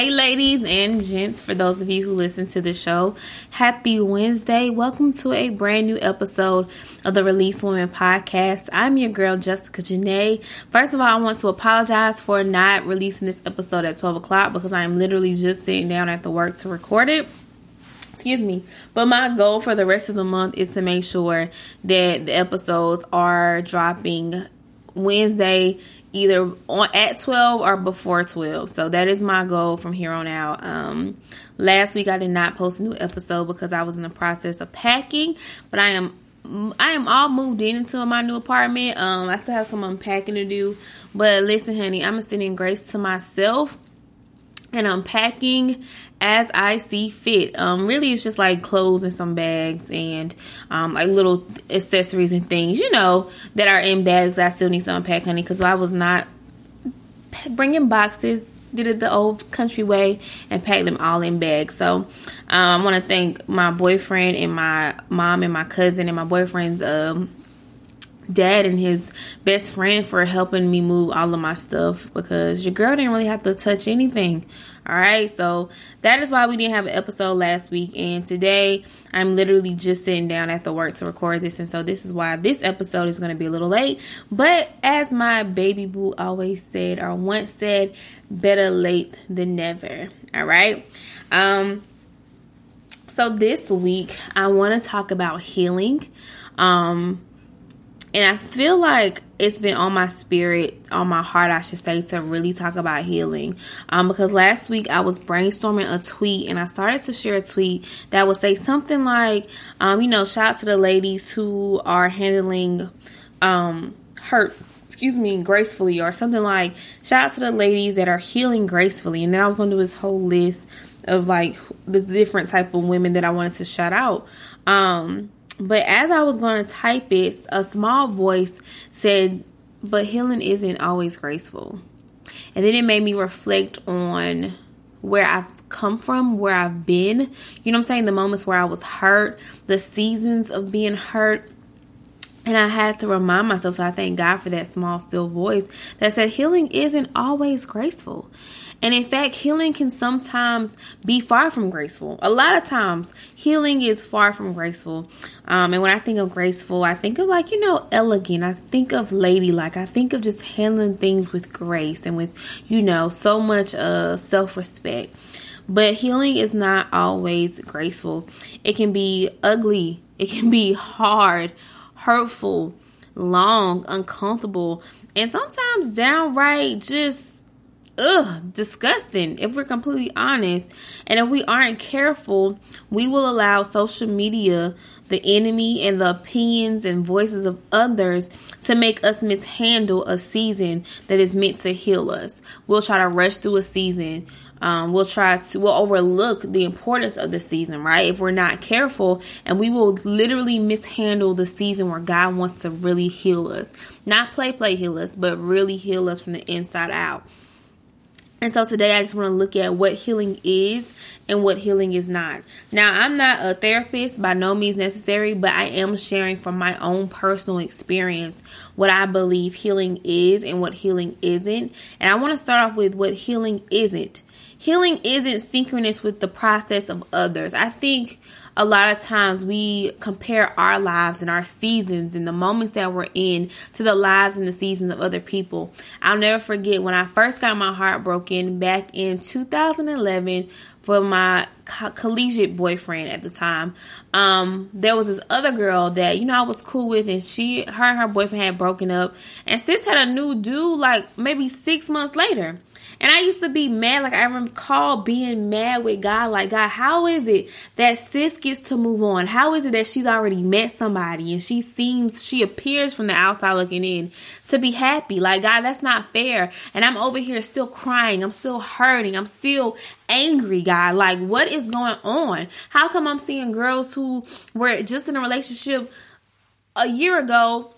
Hey, ladies and gents, for those of you who listen to the show, happy Wednesday. Welcome to a brand new episode of the Release Women podcast. I'm your girl, Jessica Janae. First of all, I want to apologize for not releasing this episode at 12 o'clock because I'm literally just sitting down at the work to record it excuse me but my goal for the rest of the month is to make sure that the episodes are dropping wednesday either on at 12 or before 12 so that is my goal from here on out um last week i did not post a new episode because i was in the process of packing but i am I am all moved in into my new apartment. Um, I still have some unpacking to do, but listen, honey, I'm extending grace to myself and unpacking as I see fit. Um, really, it's just like clothes and some bags and um, like little accessories and things, you know, that are in bags. I still need to unpack, honey, because I was not bringing boxes. Did it the old country way and packed them all in bags. So um, I want to thank my boyfriend and my mom and my cousin and my boyfriend's um, dad and his best friend for helping me move all of my stuff because your girl didn't really have to touch anything. All right, so that is why we didn't have an episode last week, and today I'm literally just sitting down at the work to record this, and so this is why this episode is going to be a little late. But as my baby boo always said, or once said, better late than never. All right, um, so this week I want to talk about healing. Um, and I feel like it's been on my spirit, on my heart, I should say, to really talk about healing. Um, because last week I was brainstorming a tweet and I started to share a tweet that would say something like, um, you know, shout out to the ladies who are handling um, hurt excuse me, gracefully, or something like shout out to the ladies that are healing gracefully. And then I was going to do this whole list of like the different type of women that I wanted to shout out. Um, but as I was going to type it, a small voice said, But healing isn't always graceful. And then it made me reflect on where I've come from, where I've been. You know what I'm saying? The moments where I was hurt, the seasons of being hurt. And I had to remind myself, so I thank God for that small, still voice that said healing isn't always graceful. And in fact, healing can sometimes be far from graceful. A lot of times, healing is far from graceful. Um, and when I think of graceful, I think of like, you know, elegant. I think of ladylike. I think of just handling things with grace and with, you know, so much uh, self respect. But healing is not always graceful, it can be ugly, it can be hard, hurtful, long, uncomfortable, and sometimes downright just ugh, disgusting if we're completely honest. And if we aren't careful, we will allow social media, the enemy, and the opinions and voices of others to make us mishandle a season that is meant to heal us. We'll try to rush through a season. Um, we'll try to we'll overlook the importance of the season, right? If we're not careful, and we will literally mishandle the season where God wants to really heal us, not play play heal us, but really heal us from the inside out. And so today I just want to look at what healing is and what healing is not. Now, I'm not a therapist, by no means necessary, but I am sharing from my own personal experience what I believe healing is and what healing isn't. And I want to start off with what healing isn't. healing isn't synchronous with the process of others. I think a lot of times we compare our lives and our seasons and the moments that we're in to the lives and the seasons of other people. I'll never forget when I first got my heart broken back in 2011 for my co- collegiate boyfriend at the time. Um, there was this other girl that you know I was cool with, and she, her, and her boyfriend had broken up, and sis had a new dude like maybe six months later. And I used to be mad. Like I recall being mad with God. Like God, how is it that sis gets to move on? How is it that she's already met somebody and she seems she appears from the outside looking in to be happy? Like God, that's not fair. And I'm over here still crying. I'm still hurting. I'm still angry, God. Like what is going on? How come I'm seeing girls who were just in a relationship a year ago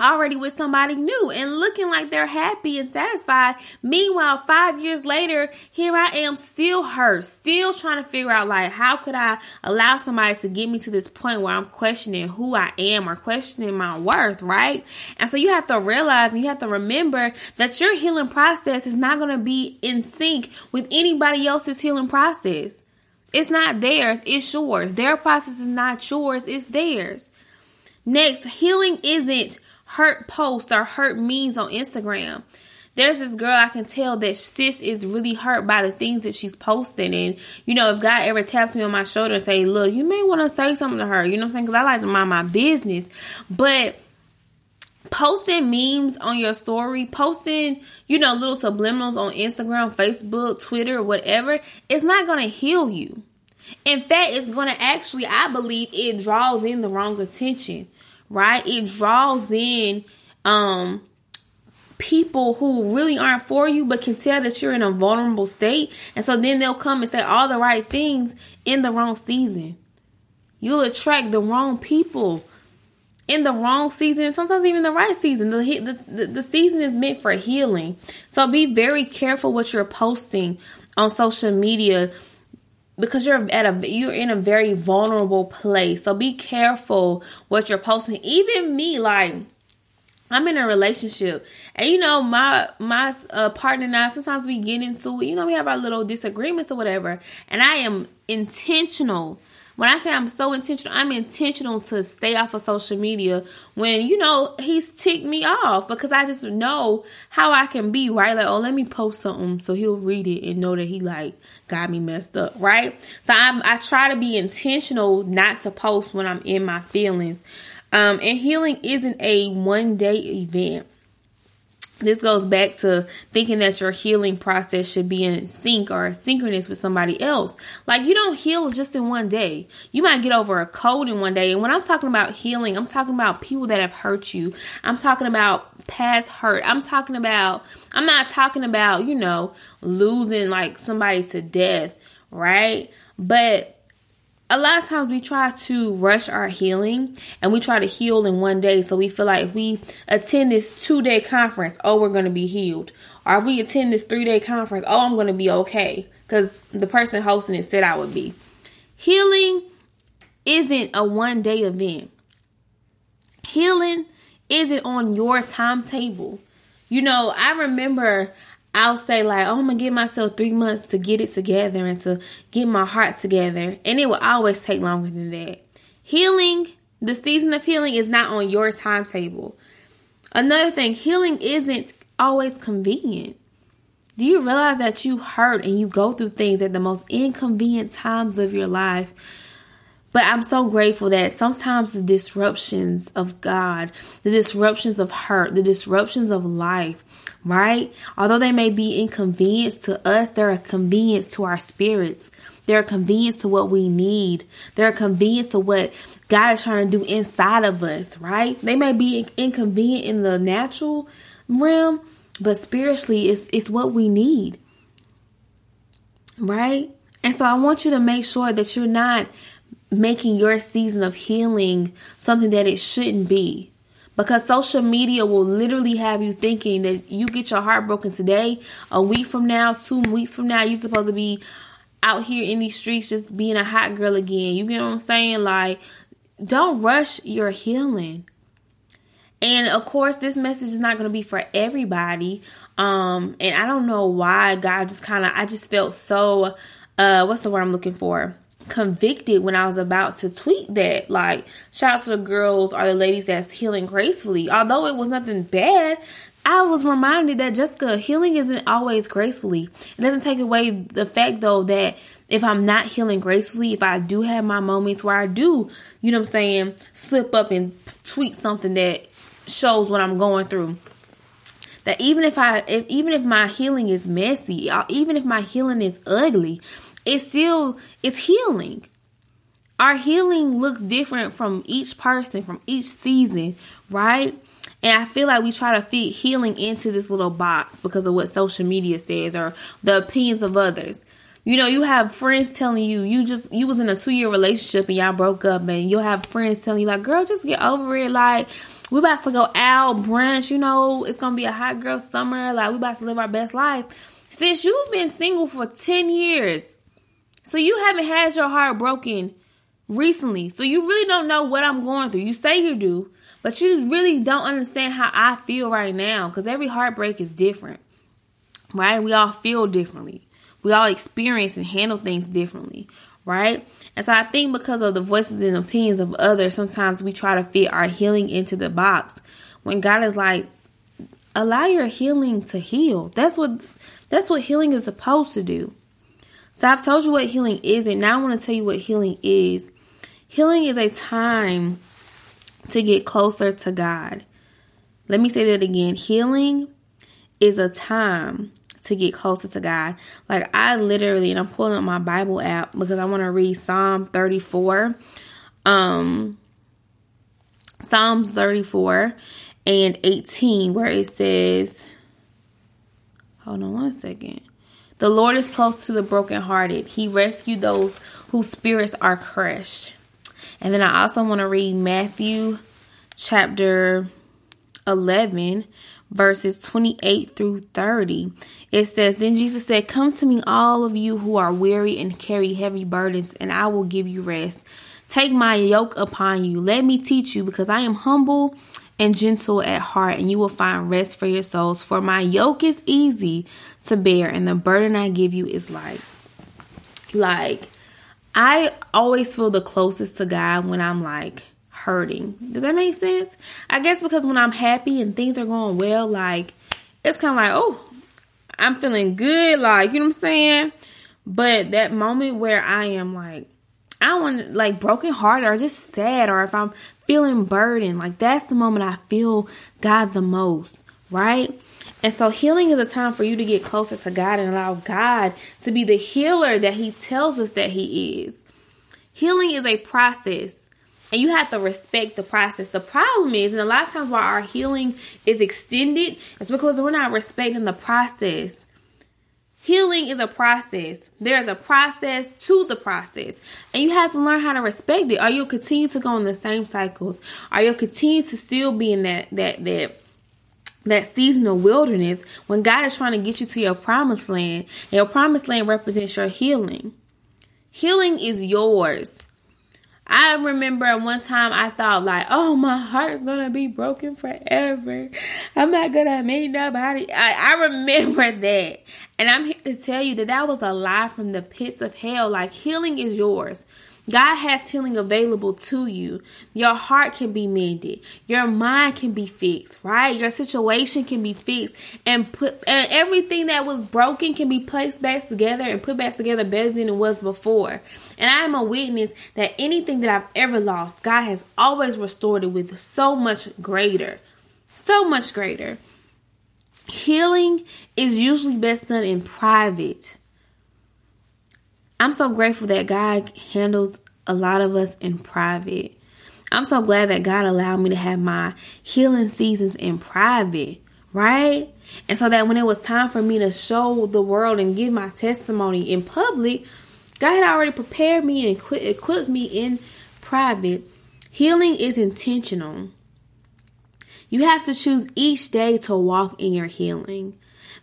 already with somebody new and looking like they're happy and satisfied. Meanwhile, five years later, here I am still hurt, still trying to figure out like how could I allow somebody to get me to this point where I'm questioning who I am or questioning my worth, right? And so you have to realize and you have to remember that your healing process is not going to be in sync with anybody else's healing process. It's not theirs, it's yours. Their process is not yours, it's theirs. Next, healing isn't hurt posts or hurt memes on Instagram. There's this girl I can tell that sis is really hurt by the things that she's posting. And, you know, if God ever taps me on my shoulder and say, look, you may want to say something to her, you know what I'm saying? Because I like to mind my business. But posting memes on your story, posting, you know, little subliminals on Instagram, Facebook, Twitter, whatever, it's not going to heal you. In fact, it's going to actually, I believe, it draws in the wrong attention right? It draws in um people who really aren't for you but can tell that you're in a vulnerable state. And so then they'll come and say all the right things in the wrong season. You'll attract the wrong people in the wrong season, sometimes even the right season. The, the, the season is meant for healing. So be very careful what you're posting on social media because you're at a you're in a very vulnerable place. So be careful what you're posting. Even me, like I'm in a relationship, and you know my my uh, partner and I. Sometimes we get into. You know we have our little disagreements or whatever, and I am intentional when I say I'm so intentional, I'm intentional to stay off of social media when, you know, he's ticked me off because I just know how I can be, right? Like, oh, let me post something so he'll read it and know that he like got me messed up, right? So I'm, I try to be intentional not to post when I'm in my feelings. Um, and healing isn't a one day event this goes back to thinking that your healing process should be in sync or synchronous with somebody else. Like you don't heal just in one day. You might get over a cold in one day. And when I'm talking about healing, I'm talking about people that have hurt you. I'm talking about past hurt. I'm talking about I'm not talking about, you know, losing like somebody to death, right? But a lot of times we try to rush our healing and we try to heal in one day. So we feel like if we attend this two day conference, oh, we're going to be healed. Or if we attend this three day conference, oh, I'm going to be okay because the person hosting it said I would be. Healing isn't a one day event, healing isn't on your timetable. You know, I remember I'll say like, oh, I'm gonna give myself three months to get it together and to get my heart together, and it will always take longer than that. Healing, the season of healing is not on your timetable. Another thing, healing isn't always convenient. Do you realize that you hurt and you go through things at the most inconvenient times of your life? But I'm so grateful that sometimes the disruptions of God, the disruptions of hurt, the disruptions of life, right? Although they may be inconvenience to us, they're a convenience to our spirits. They're a convenience to what we need. They're a convenience to what God is trying to do inside of us, right? They may be inconvenient in the natural realm, but spiritually, it's, it's what we need, right? And so I want you to make sure that you're not making your season of healing something that it shouldn't be because social media will literally have you thinking that you get your heart broken today, a week from now, two weeks from now, you're supposed to be out here in these streets just being a hot girl again. You get what I'm saying? Like, don't rush your healing. And of course, this message is not going to be for everybody. Um, and I don't know why God just kind of, I just felt so, uh, what's the word I'm looking for? Convicted when I was about to tweet that. Like, shout out to the girls or the ladies that's healing gracefully. Although it was nothing bad, I was reminded that Jessica, healing isn't always gracefully. It doesn't take away the fact though that if I'm not healing gracefully, if I do have my moments where I do, you know what I'm saying, slip up and tweet something that shows what I'm going through. That even if I, if, even if my healing is messy, or even if my healing is ugly, it still is healing. Our healing looks different from each person, from each season, right? And I feel like we try to fit healing into this little box because of what social media says or the opinions of others. You know, you have friends telling you you just you was in a two year relationship and y'all broke up, and you'll have friends telling you like, "Girl, just get over it." Like, we about to go out brunch. You know, it's gonna be a hot girl summer. Like, we about to live our best life. Since you've been single for ten years, so you haven't had your heart broken recently. So you really don't know what I'm going through. You say you do, but you really don't understand how I feel right now because every heartbreak is different, right? We all feel differently. We all experience and handle things differently, right? And so I think because of the voices and opinions of others, sometimes we try to fit our healing into the box when God is like, allow your healing to heal. That's what that's what healing is supposed to do. So I've told you what healing is, and now I want to tell you what healing is. Healing is a time to get closer to God. Let me say that again. Healing is a time to get closer to God. Like I literally, and I'm pulling up my Bible app because I want to read Psalm 34. Um Psalms 34 and 18 where it says Hold on one second. The Lord is close to the brokenhearted. He rescued those whose spirits are crushed. And then I also want to read Matthew chapter 11, verses 28 through 30. It says, Then Jesus said, Come to me, all of you who are weary and carry heavy burdens, and I will give you rest. Take my yoke upon you. Let me teach you, because I am humble and gentle at heart, and you will find rest for your souls. For my yoke is easy to bear, and the burden I give you is light. Like, I always feel the closest to God when I'm like hurting. Does that make sense? I guess because when I'm happy and things are going well, like, it's kind of like, oh, I'm feeling good, like, you know what I'm saying? But that moment where I am like, I want like broken heart or just sad or if I'm feeling burdened, like that's the moment I feel God the most, right? And so healing is a time for you to get closer to God and allow God to be the healer that He tells us that He is. Healing is a process. And you have to respect the process. The problem is, and a lot of times why our healing is extended, is because we're not respecting the process. Healing is a process. There's a process to the process. And you have to learn how to respect it. Or you'll continue to go in the same cycles. Or you'll continue to still be in that that that that season of wilderness when God is trying to get you to your promised land. And your promised land represents your healing. Healing is yours. I remember one time I thought like, oh, my heart's gonna be broken forever. I'm not gonna meet nobody. I, I remember that, and I'm here to tell you that that was a lie from the pits of hell. Like healing is yours. God has healing available to you. Your heart can be mended. Your mind can be fixed, right? Your situation can be fixed and put and everything that was broken can be placed back together and put back together better than it was before. And I am a witness that anything that I've ever lost, God has always restored it with so much greater. So much greater. Healing is usually best done in private. I'm so grateful that God handles a lot of us in private. I'm so glad that God allowed me to have my healing seasons in private, right? And so that when it was time for me to show the world and give my testimony in public, God had already prepared me and equipped me in private. Healing is intentional. You have to choose each day to walk in your healing.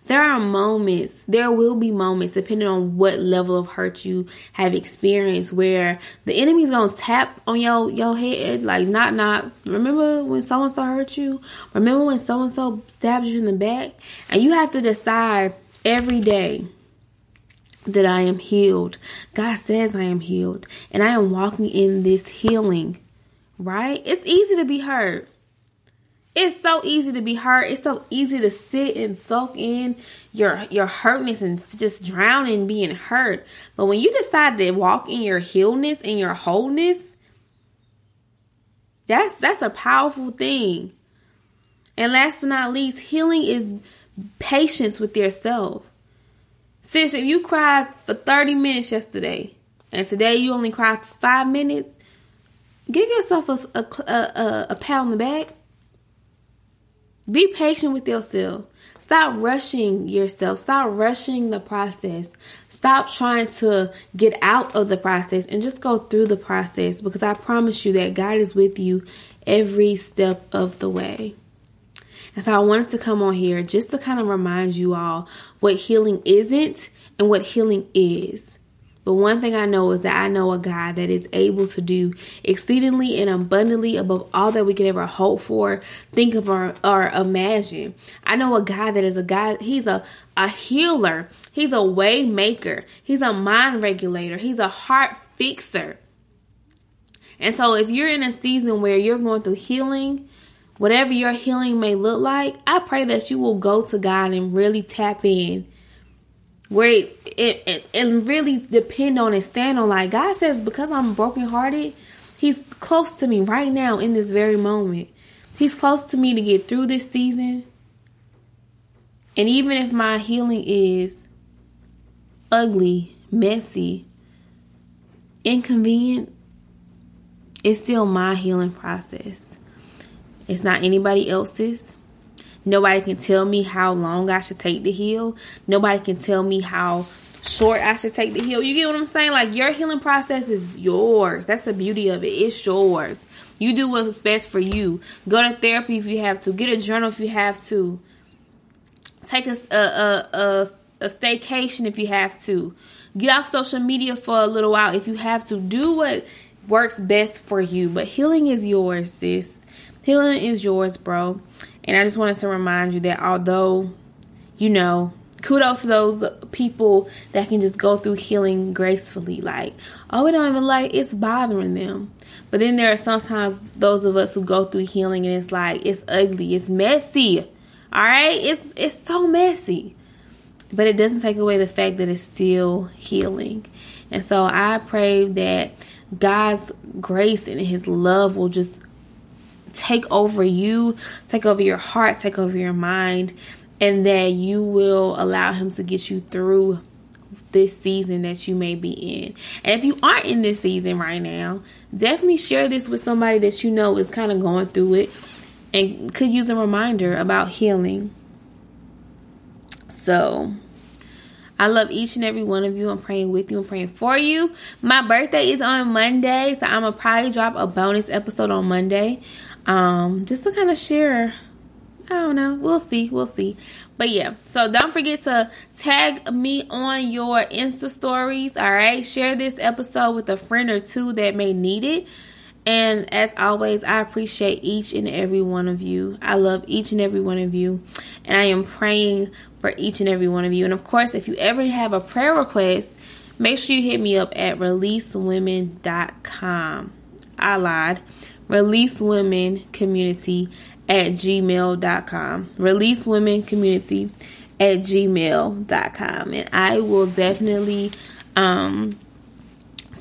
There are moments, there will be moments, depending on what level of hurt you have experienced, where the enemy's gonna tap on your your head, like knock knock. Remember when so and so hurt you? Remember when so and so stabbed you in the back? And you have to decide every day that I am healed. God says I am healed, and I am walking in this healing. Right? It's easy to be hurt. It's so easy to be hurt. It's so easy to sit and soak in your your hurtness and just drown in being hurt. But when you decide to walk in your healness and your wholeness, that's that's a powerful thing. And last but not least, healing is patience with yourself. Sis, if you cried for 30 minutes yesterday and today you only cried for five minutes, give yourself a, a, a, a pat on the back be patient with yourself. Stop rushing yourself. Stop rushing the process. Stop trying to get out of the process and just go through the process because I promise you that God is with you every step of the way. And so I wanted to come on here just to kind of remind you all what healing isn't and what healing is. But one thing I know is that I know a God that is able to do exceedingly and abundantly above all that we could ever hope for, think of, or, or imagine. I know a God that is a God, He's a, a healer, He's a way maker, He's a mind regulator, He's a heart fixer. And so if you're in a season where you're going through healing, whatever your healing may look like, I pray that you will go to God and really tap in where it, it, it, and really depend on and stand on like God says because I'm brokenhearted, he's close to me right now in this very moment. He's close to me to get through this season. And even if my healing is ugly, messy, inconvenient, it's still my healing process. It's not anybody else's. Nobody can tell me how long I should take to heal. Nobody can tell me how short I should take to heal. You get what I'm saying? Like your healing process is yours. That's the beauty of it. It's yours. You do what's best for you. Go to therapy if you have to. Get a journal if you have to. Take a a a, a, a staycation if you have to. Get off social media for a little while if you have to. Do what works best for you. But healing is yours, sis. Healing is yours, bro. And I just wanted to remind you that although, you know, kudos to those people that can just go through healing gracefully. Like, oh, we don't even like it's bothering them. But then there are sometimes those of us who go through healing and it's like it's ugly, it's messy. All right, it's it's so messy. But it doesn't take away the fact that it's still healing. And so I pray that God's grace and his love will just take over you, take over your heart, take over your mind, and that you will allow Him to get you through this season that you may be in. And if you aren't in this season right now, definitely share this with somebody that you know is kind of going through it and could use a reminder about healing. So, I love each and every one of you. I'm praying with you. I'm praying for you. My birthday is on Monday, so I'm gonna probably drop a bonus episode on Monday um, just to kind of share. I don't know. We'll see. We'll see. But yeah, so don't forget to tag me on your Insta stories. All right, share this episode with a friend or two that may need it. And as always, I appreciate each and every one of you. I love each and every one of you. And I am praying for each and every one of you. And of course, if you ever have a prayer request, make sure you hit me up at releasewomen.com. I lied release women community at gmail.com release women community at gmail.com and i will definitely um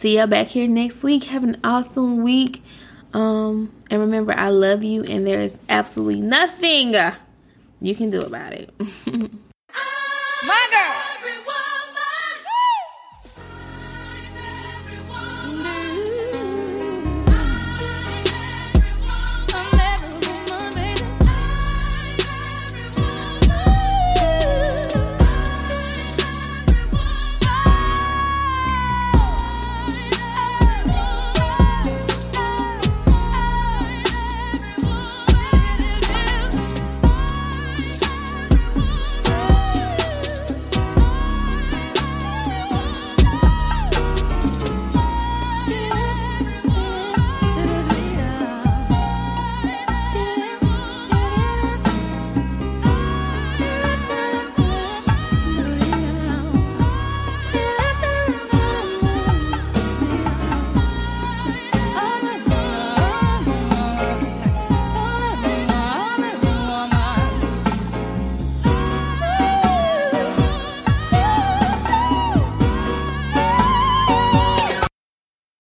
see y'all back here next week. Have an awesome week. Um and remember i love you and there is absolutely nothing you can do about it.